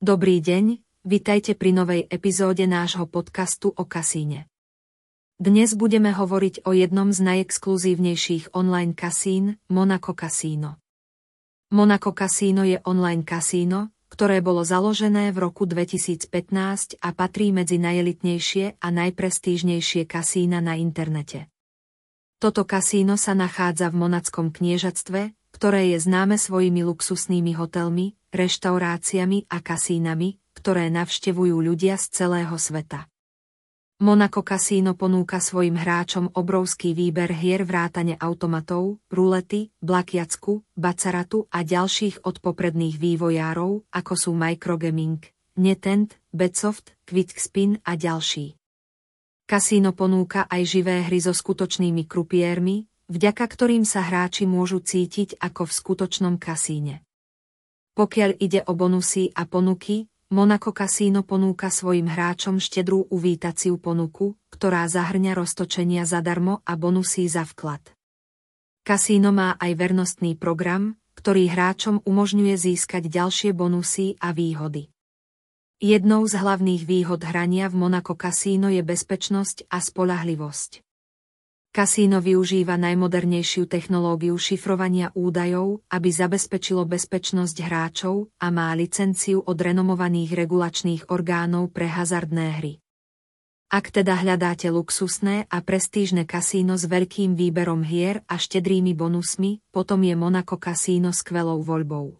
Dobrý deň, vitajte pri novej epizóde nášho podcastu o kasíne. Dnes budeme hovoriť o jednom z najexkluzívnejších online kasín, Monaco Casino. Monaco Casino je online kasíno, ktoré bolo založené v roku 2015 a patrí medzi najelitnejšie a najprestížnejšie kasína na internete. Toto kasíno sa nachádza v Monackom kniežatstve, ktoré je známe svojimi luxusnými hotelmi, reštauráciami a kasínami, ktoré navštevujú ľudia z celého sveta. Monaco Casino ponúka svojim hráčom obrovský výber hier vrátane automatov, rulety, blakiacku, bacaratu a ďalších od popredných vývojárov, ako sú Microgaming, Netent, Betsoft, Quickspin a ďalší. Kasíno ponúka aj živé hry so skutočnými krupiermi, vďaka ktorým sa hráči môžu cítiť ako v skutočnom kasíne. Pokiaľ ide o bonusy a ponuky, Monaco Casino ponúka svojim hráčom štedrú uvítaciu ponuku, ktorá zahrňa roztočenia zadarmo a bonusy za vklad. Kasíno má aj vernostný program, ktorý hráčom umožňuje získať ďalšie bonusy a výhody. Jednou z hlavných výhod hrania v Monaco Casino je bezpečnosť a spolahlivosť. Kasíno využíva najmodernejšiu technológiu šifrovania údajov, aby zabezpečilo bezpečnosť hráčov a má licenciu od renomovaných regulačných orgánov pre hazardné hry. Ak teda hľadáte luxusné a prestížne kasíno s veľkým výberom hier a štedrými bonusmi, potom je Monaco kasíno skvelou voľbou.